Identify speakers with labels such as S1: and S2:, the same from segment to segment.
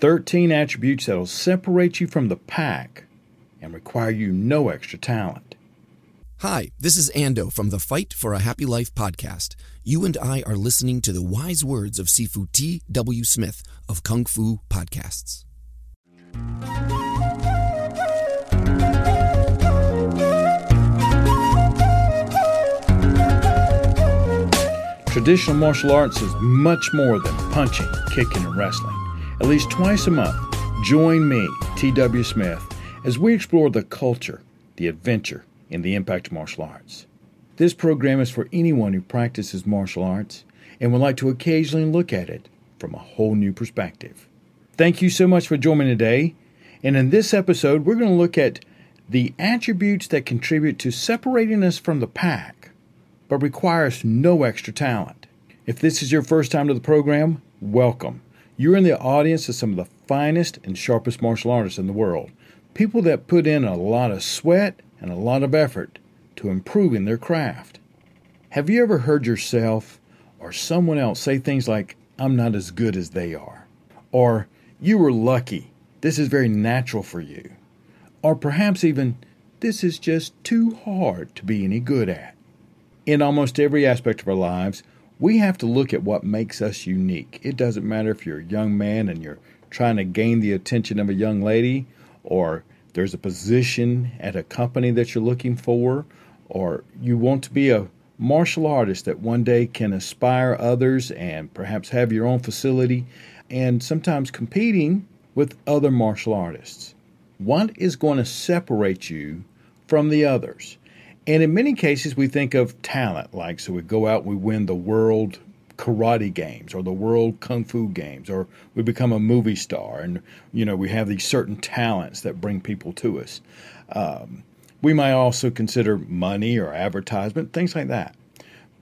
S1: 13 attributes that will separate you from the pack and require you no extra talent.
S2: Hi, this is Ando from the Fight for a Happy Life podcast. You and I are listening to the wise words of Sifu T. W. Smith of Kung Fu Podcasts.
S1: Traditional martial arts is much more than punching, kicking, and wrestling. At least twice a month, join me, T.W. Smith, as we explore the culture, the adventure, and the impact of martial arts. This program is for anyone who practices martial arts and would like to occasionally look at it from a whole new perspective. Thank you so much for joining me today. And in this episode, we're going to look at the attributes that contribute to separating us from the pack but requires no extra talent. If this is your first time to the program, welcome. You're in the audience of some of the finest and sharpest martial artists in the world. People that put in a lot of sweat and a lot of effort to improving their craft. Have you ever heard yourself or someone else say things like, I'm not as good as they are? Or, you were lucky, this is very natural for you? Or perhaps even, this is just too hard to be any good at? in almost every aspect of our lives, we have to look at what makes us unique. It doesn't matter if you're a young man and you're trying to gain the attention of a young lady, or there's a position at a company that you're looking for, or you want to be a martial artist that one day can inspire others and perhaps have your own facility, and sometimes competing with other martial artists. What is going to separate you from the others? And in many cases, we think of talent, like so we go out, we win the world karate games or the world kung fu games, or we become a movie star, and you know we have these certain talents that bring people to us. Um, we might also consider money or advertisement, things like that.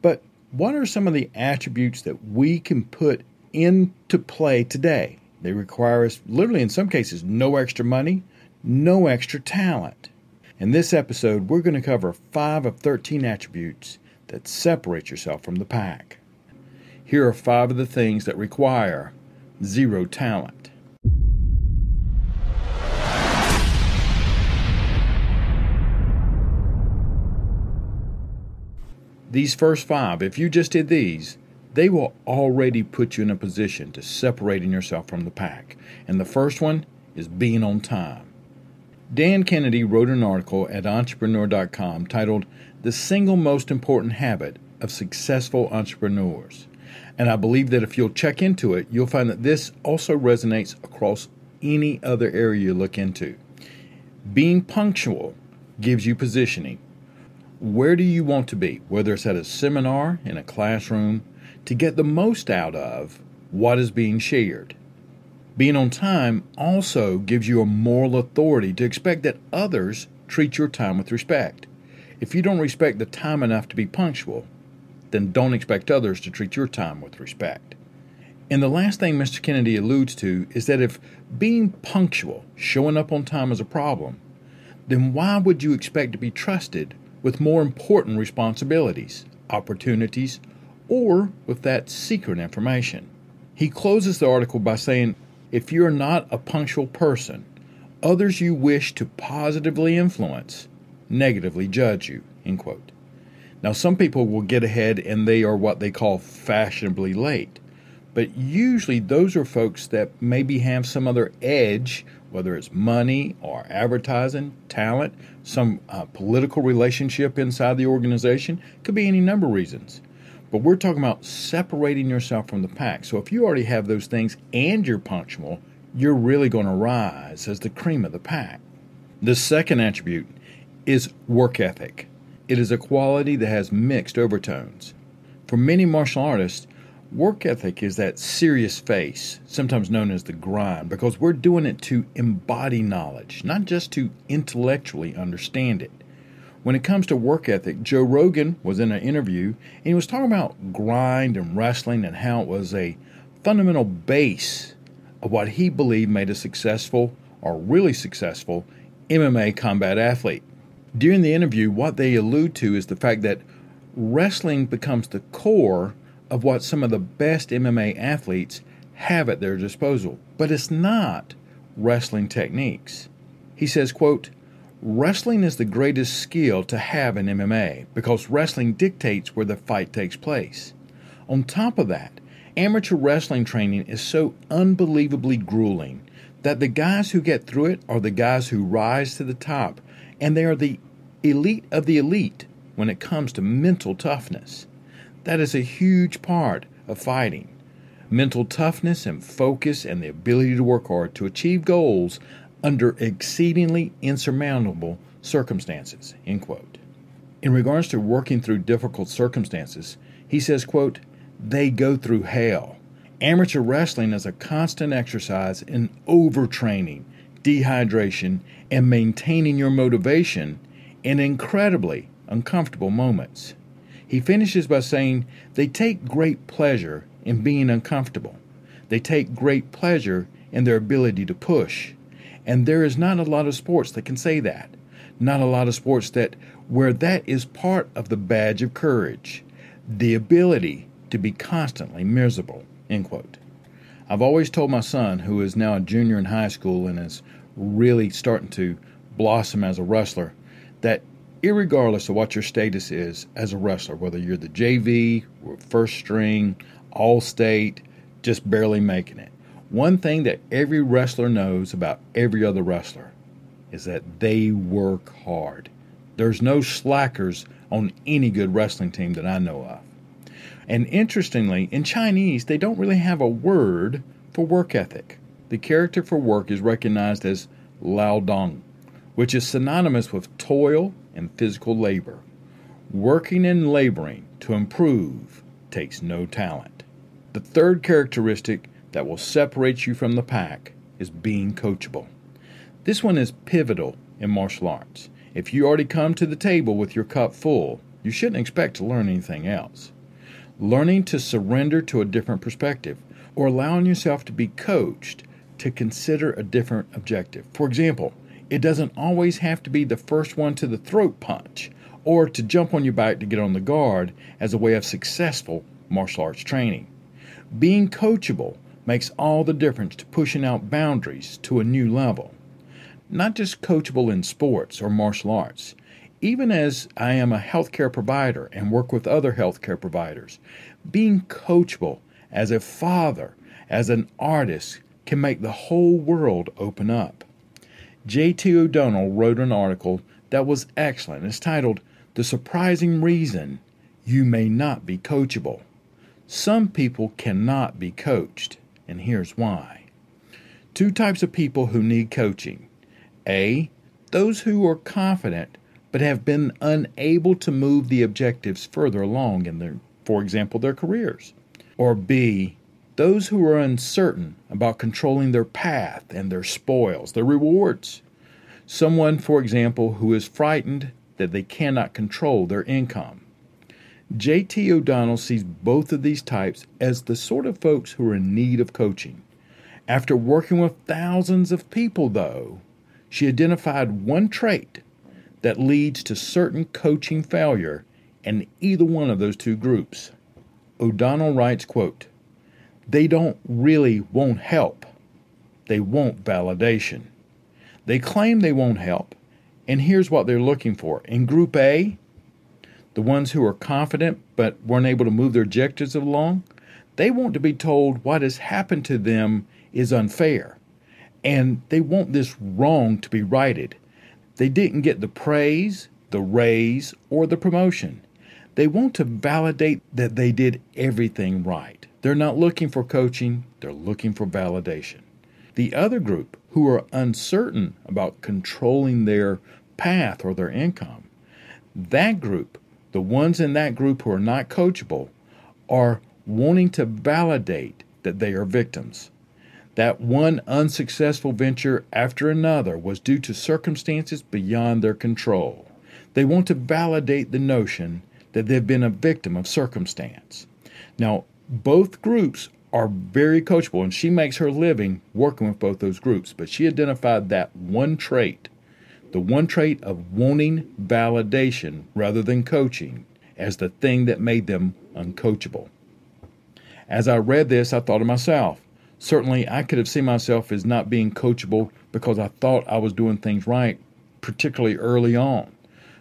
S1: But what are some of the attributes that we can put into play today? They require us, literally in some cases, no extra money, no extra talent. In this episode, we're going to cover 5 of 13 attributes that separate yourself from the pack. Here are 5 of the things that require zero talent. These first five, if you just did these, they will already put you in a position to separating yourself from the pack. And the first one is being on time. Dan Kennedy wrote an article at entrepreneur.com titled The Single Most Important Habit of Successful Entrepreneurs. And I believe that if you'll check into it, you'll find that this also resonates across any other area you look into. Being punctual gives you positioning. Where do you want to be, whether it's at a seminar, in a classroom, to get the most out of what is being shared? Being on time also gives you a moral authority to expect that others treat your time with respect. If you don't respect the time enough to be punctual, then don't expect others to treat your time with respect. And the last thing Mr. Kennedy alludes to is that if being punctual, showing up on time is a problem, then why would you expect to be trusted with more important responsibilities, opportunities, or with that secret information? He closes the article by saying, if you're not a punctual person, others you wish to positively influence negatively judge you. End quote. Now, some people will get ahead and they are what they call fashionably late. But usually, those are folks that maybe have some other edge, whether it's money or advertising, talent, some uh, political relationship inside the organization. Could be any number of reasons. But we're talking about separating yourself from the pack. So if you already have those things and you're punctual, you're really going to rise as the cream of the pack. The second attribute is work ethic. It is a quality that has mixed overtones. For many martial artists, work ethic is that serious face, sometimes known as the grind, because we're doing it to embody knowledge, not just to intellectually understand it. When it comes to work ethic, Joe Rogan was in an interview and he was talking about grind and wrestling and how it was a fundamental base of what he believed made a successful or really successful MMA combat athlete. During the interview, what they allude to is the fact that wrestling becomes the core of what some of the best MMA athletes have at their disposal, but it's not wrestling techniques. He says, quote, Wrestling is the greatest skill to have in MMA because wrestling dictates where the fight takes place. On top of that, amateur wrestling training is so unbelievably grueling that the guys who get through it are the guys who rise to the top, and they are the elite of the elite when it comes to mental toughness. That is a huge part of fighting. Mental toughness and focus and the ability to work hard to achieve goals under exceedingly insurmountable circumstances. End quote. In regards to working through difficult circumstances, he says, quote, they go through hell. Amateur wrestling is a constant exercise in overtraining, dehydration, and maintaining your motivation in incredibly uncomfortable moments. He finishes by saying, They take great pleasure in being uncomfortable. They take great pleasure in their ability to push. And there is not a lot of sports that can say that. Not a lot of sports that where that is part of the badge of courage. The ability to be constantly miserable. End quote. I've always told my son, who is now a junior in high school and is really starting to blossom as a wrestler, that regardless of what your status is as a wrestler, whether you're the JV, first string, all state, just barely making it, one thing that every wrestler knows about every other wrestler is that they work hard. There's no slackers on any good wrestling team that I know of. And interestingly, in Chinese, they don't really have a word for work ethic. The character for work is recognized as lao dong, which is synonymous with toil and physical labor. Working and laboring to improve takes no talent. The third characteristic that will separate you from the pack is being coachable. This one is pivotal in martial arts. If you already come to the table with your cup full, you shouldn't expect to learn anything else. Learning to surrender to a different perspective or allowing yourself to be coached to consider a different objective. For example, it doesn't always have to be the first one to the throat punch or to jump on your back to get on the guard as a way of successful martial arts training. Being coachable makes all the difference to pushing out boundaries to a new level. Not just coachable in sports or martial arts. Even as I am a healthcare provider and work with other healthcare providers, being coachable as a father, as an artist, can make the whole world open up. J.T. O'Donnell wrote an article that was excellent. It's titled The Surprising Reason You May Not Be Coachable. Some people cannot be coached and here's why. Two types of people who need coaching A. Those who are confident but have been unable to move the objectives further along in their, for example, their careers. Or B. Those who are uncertain about controlling their path and their spoils, their rewards. Someone, for example, who is frightened that they cannot control their income. J.T. O'Donnell sees both of these types as the sort of folks who are in need of coaching. After working with thousands of people, though, she identified one trait that leads to certain coaching failure in either one of those two groups. O'Donnell writes, quote, They don't really want help. They want validation. They claim they won't help, and here's what they're looking for. In Group A, the ones who are confident but weren't able to move their objectives along, they want to be told what has happened to them is unfair. And they want this wrong to be righted. They didn't get the praise, the raise, or the promotion. They want to validate that they did everything right. They're not looking for coaching, they're looking for validation. The other group, who are uncertain about controlling their path or their income, that group the ones in that group who are not coachable are wanting to validate that they are victims. That one unsuccessful venture after another was due to circumstances beyond their control. They want to validate the notion that they've been a victim of circumstance. Now, both groups are very coachable, and she makes her living working with both those groups, but she identified that one trait the one trait of wanting validation rather than coaching as the thing that made them uncoachable. As I read this, I thought to myself, Certainly, I could have seen myself as not being coachable because I thought I was doing things right, particularly early on.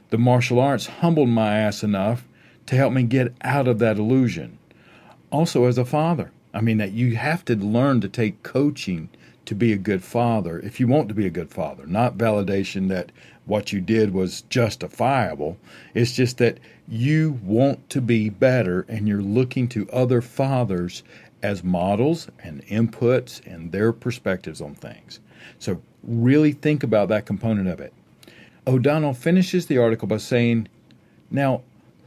S1: The martial arts humbled my ass enough to help me get out of that illusion. Also, as a father, I mean, that you have to learn to take coaching to be a good father if you want to be a good father, not validation that what you did was justifiable. It's just that you want to be better and you're looking to other fathers as models and inputs and their perspectives on things. So, really think about that component of it. O'Donnell finishes the article by saying, Now,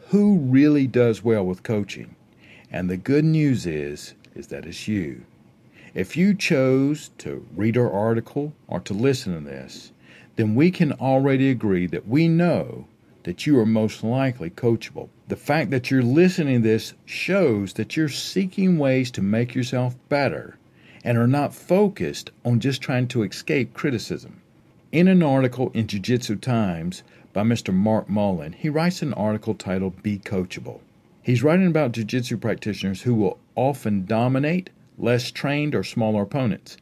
S1: who really does well with coaching? And the good news is, is that it's you. If you chose to read our article or to listen to this, then we can already agree that we know that you are most likely coachable. The fact that you're listening to this shows that you're seeking ways to make yourself better and are not focused on just trying to escape criticism. In an article in Jiu Jitsu Times by Mr. Mark Mullen, he writes an article titled Be Coachable. He's writing about Jiu Jitsu practitioners who will often dominate less trained or smaller opponents,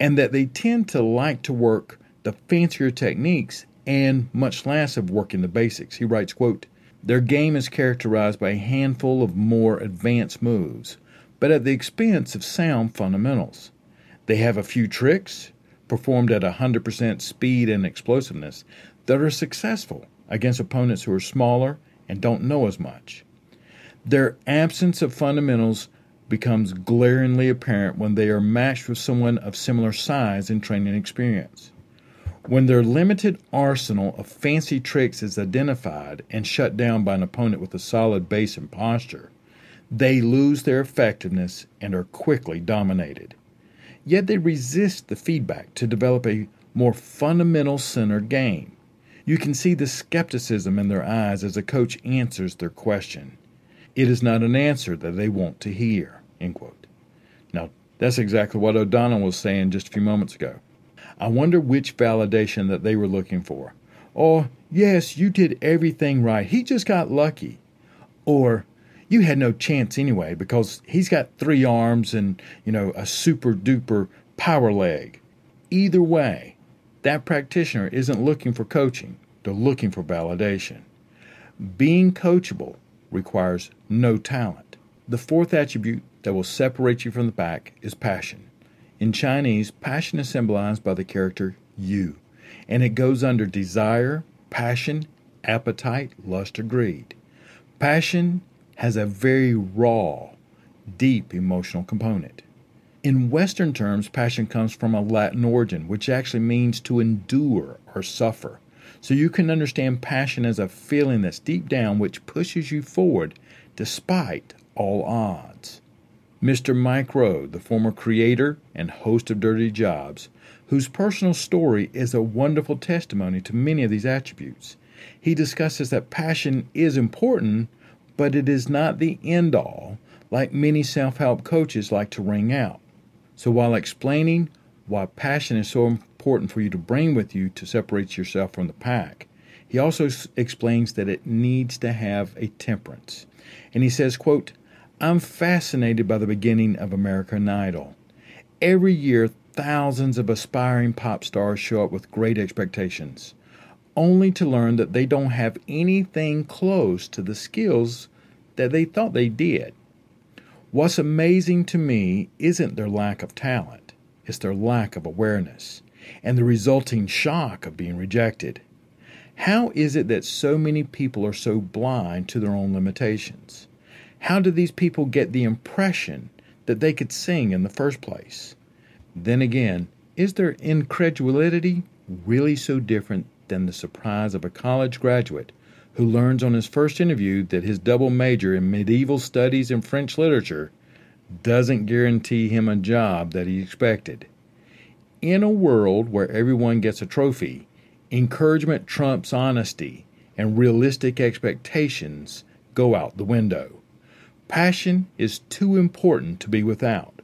S1: and that they tend to like to work the fancier techniques and much less of working the basics. He writes, quote, Their game is characterized by a handful of more advanced moves, but at the expense of sound fundamentals. They have a few tricks, performed at 100% speed and explosiveness, that are successful against opponents who are smaller and don't know as much. Their absence of fundamentals becomes glaringly apparent when they are matched with someone of similar size and training experience. When their limited arsenal of fancy tricks is identified and shut down by an opponent with a solid base and posture, they lose their effectiveness and are quickly dominated. Yet they resist the feedback to develop a more fundamental center game. You can see the skepticism in their eyes as a coach answers their question. It is not an answer that they want to hear. Now, that's exactly what O'Donnell was saying just a few moments ago. I wonder which validation that they were looking for. Or, yes, you did everything right. He just got lucky. Or, you had no chance anyway because he's got three arms and, you know, a super duper power leg. Either way, that practitioner isn't looking for coaching, they're looking for validation. Being coachable requires no talent. The fourth attribute that will separate you from the pack is passion. In Chinese, passion is symbolized by the character yu, and it goes under desire, passion, appetite, lust, or greed. Passion has a very raw, deep emotional component. In Western terms, passion comes from a Latin origin, which actually means to endure or suffer. So you can understand passion as a feeling that's deep down which pushes you forward despite all odds. Mr. Mike Rowe, the former creator and host of Dirty Jobs, whose personal story is a wonderful testimony to many of these attributes. He discusses that passion is important, but it is not the end all, like many self help coaches like to ring out. So, while explaining why passion is so important for you to bring with you to separate yourself from the pack, he also explains that it needs to have a temperance. And he says, quote, I'm fascinated by the beginning of American Idol. Every year, thousands of aspiring pop stars show up with great expectations, only to learn that they don't have anything close to the skills that they thought they did. What's amazing to me isn't their lack of talent, it's their lack of awareness and the resulting shock of being rejected. How is it that so many people are so blind to their own limitations? How do these people get the impression that they could sing in the first place? Then again, is their incredulity really so different than the surprise of a college graduate who learns on his first interview that his double major in medieval studies and French literature doesn't guarantee him a job that he expected? In a world where everyone gets a trophy, encouragement trumps honesty, and realistic expectations go out the window. Passion is too important to be without,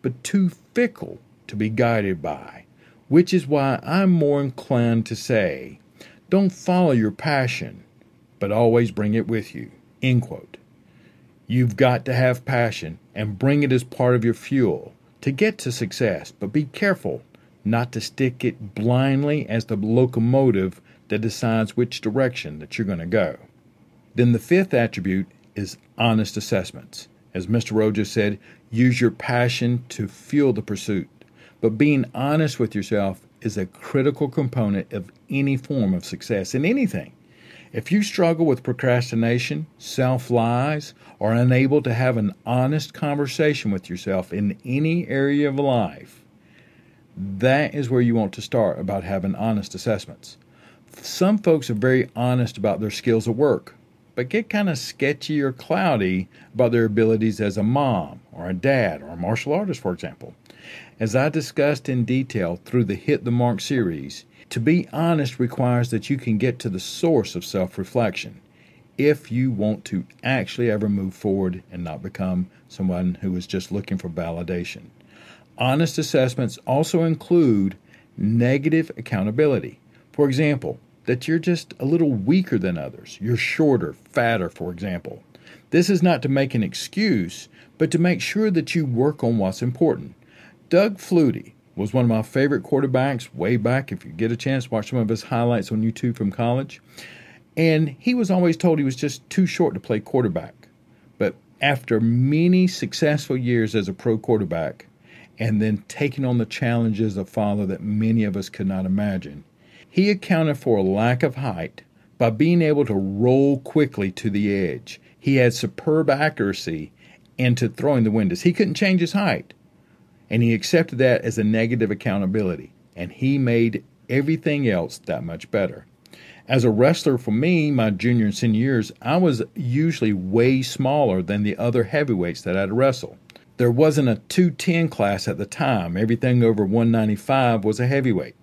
S1: but too fickle to be guided by, which is why I'm more inclined to say, don't follow your passion, but always bring it with you. End quote. You've got to have passion and bring it as part of your fuel to get to success, but be careful not to stick it blindly as the locomotive that decides which direction that you're going to go. Then the fifth attribute is honest assessments. As Mr. Rowe just said, use your passion to fuel the pursuit. But being honest with yourself is a critical component of any form of success in anything. If you struggle with procrastination, self lies, or unable to have an honest conversation with yourself in any area of life, that is where you want to start about having honest assessments. Some folks are very honest about their skills at work, but get kind of sketchy or cloudy about their abilities as a mom or a dad or a martial artist, for example. As I discussed in detail through the Hit the Mark series, to be honest requires that you can get to the source of self reflection if you want to actually ever move forward and not become someone who is just looking for validation. Honest assessments also include negative accountability. For example, that you're just a little weaker than others. You're shorter, fatter, for example. This is not to make an excuse, but to make sure that you work on what's important. Doug Flutie, was one of my favorite quarterbacks way back. If you get a chance, watch some of his highlights on YouTube from college. And he was always told he was just too short to play quarterback. But after many successful years as a pro quarterback, and then taking on the challenges of father that many of us could not imagine, he accounted for a lack of height by being able to roll quickly to the edge. He had superb accuracy into throwing the windows. He couldn't change his height. And he accepted that as a negative accountability. And he made everything else that much better. As a wrestler, for me, my junior and senior years, I was usually way smaller than the other heavyweights that I'd wrestle. There wasn't a 210 class at the time. Everything over 195 was a heavyweight.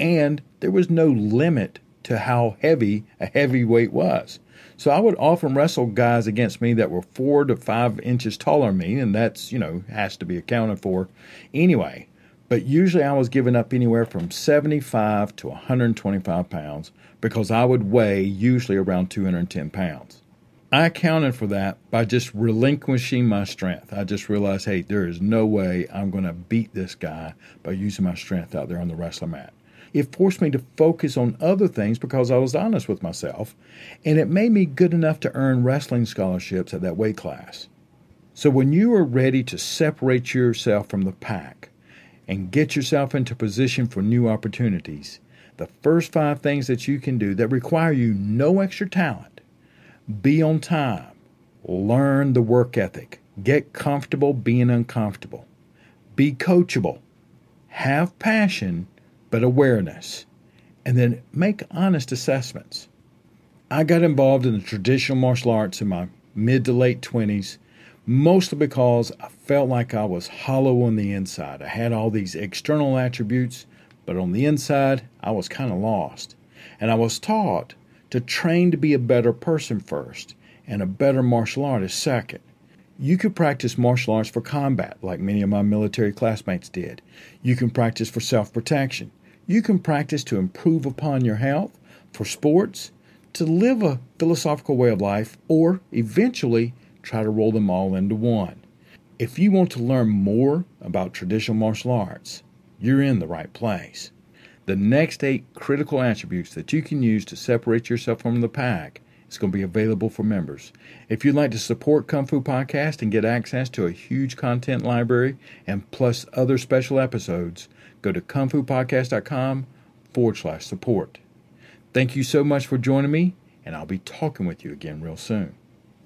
S1: And there was no limit to how heavy a heavyweight was. So I would often wrestle guys against me that were four to five inches taller than me, and that's, you know, has to be accounted for anyway. But usually I was giving up anywhere from 75 to 125 pounds because I would weigh usually around 210 pounds. I accounted for that by just relinquishing my strength. I just realized, hey, there is no way I'm going to beat this guy by using my strength out there on the wrestling mat. It forced me to focus on other things because I was honest with myself, and it made me good enough to earn wrestling scholarships at that weight class. So when you are ready to separate yourself from the pack and get yourself into position for new opportunities, the first five things that you can do that require you no extra talent be on time, learn the work ethic, get comfortable being uncomfortable, be coachable, have passion, but awareness, and then make honest assessments. I got involved in the traditional martial arts in my mid to late 20s, mostly because I felt like I was hollow on the inside. I had all these external attributes, but on the inside, I was kind of lost. And I was taught to train to be a better person first and a better martial artist second. You could practice martial arts for combat, like many of my military classmates did. You can practice for self protection. You can practice to improve upon your health, for sports, to live a philosophical way of life, or eventually try to roll them all into one. If you want to learn more about traditional martial arts, you're in the right place. The next eight critical attributes that you can use to separate yourself from the pack is going to be available for members. If you'd like to support Kung Fu Podcast and get access to a huge content library and plus other special episodes, go to kungfupodcast.com forward slash support. Thank you so much for joining me, and I'll be talking with you again real soon.